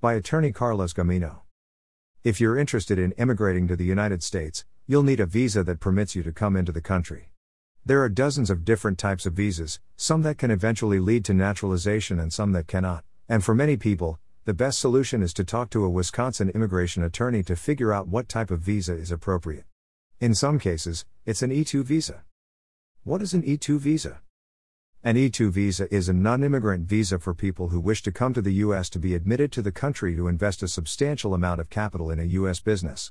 By attorney Carlos Gamino. If you're interested in immigrating to the United States, you'll need a visa that permits you to come into the country. There are dozens of different types of visas, some that can eventually lead to naturalization and some that cannot, and for many people, the best solution is to talk to a Wisconsin immigration attorney to figure out what type of visa is appropriate. In some cases, it's an E2 visa. What is an E2 visa? An E2 visa is a non immigrant visa for people who wish to come to the U.S. to be admitted to the country to invest a substantial amount of capital in a U.S. business.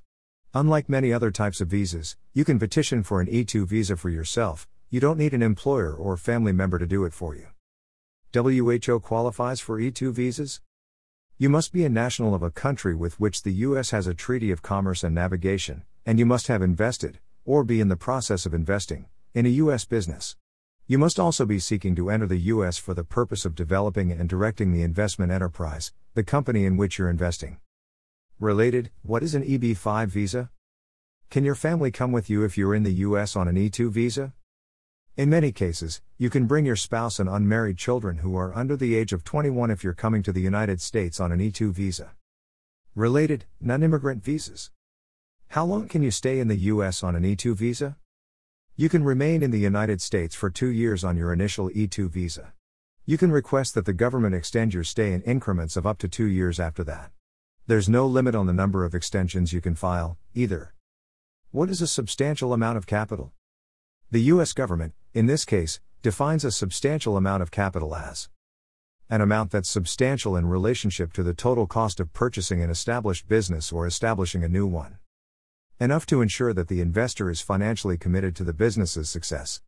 Unlike many other types of visas, you can petition for an E2 visa for yourself, you don't need an employer or family member to do it for you. WHO qualifies for E2 visas? You must be a national of a country with which the U.S. has a treaty of commerce and navigation, and you must have invested, or be in the process of investing, in a U.S. business. You must also be seeking to enter the U.S. for the purpose of developing and directing the investment enterprise, the company in which you're investing. Related, what is an EB 5 visa? Can your family come with you if you're in the US on an E2 visa? In many cases, you can bring your spouse and unmarried children who are under the age of 21 if you're coming to the United States on an E2 visa. Related, non immigrant visas. How long can you stay in the US on an E2 visa? You can remain in the United States for two years on your initial E2 visa. You can request that the government extend your stay in increments of up to two years after that. There's no limit on the number of extensions you can file, either. What is a substantial amount of capital? The U.S. government, in this case, defines a substantial amount of capital as an amount that's substantial in relationship to the total cost of purchasing an established business or establishing a new one. Enough to ensure that the investor is financially committed to the business's success.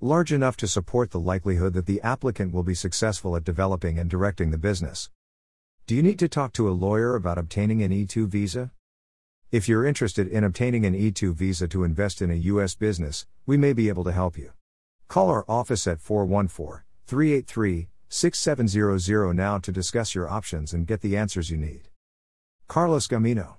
Large enough to support the likelihood that the applicant will be successful at developing and directing the business. Do you need to talk to a lawyer about obtaining an E2 visa? If you're interested in obtaining an E2 visa to invest in a U.S. business, we may be able to help you. Call our office at 414 383 6700 now to discuss your options and get the answers you need. Carlos Gamino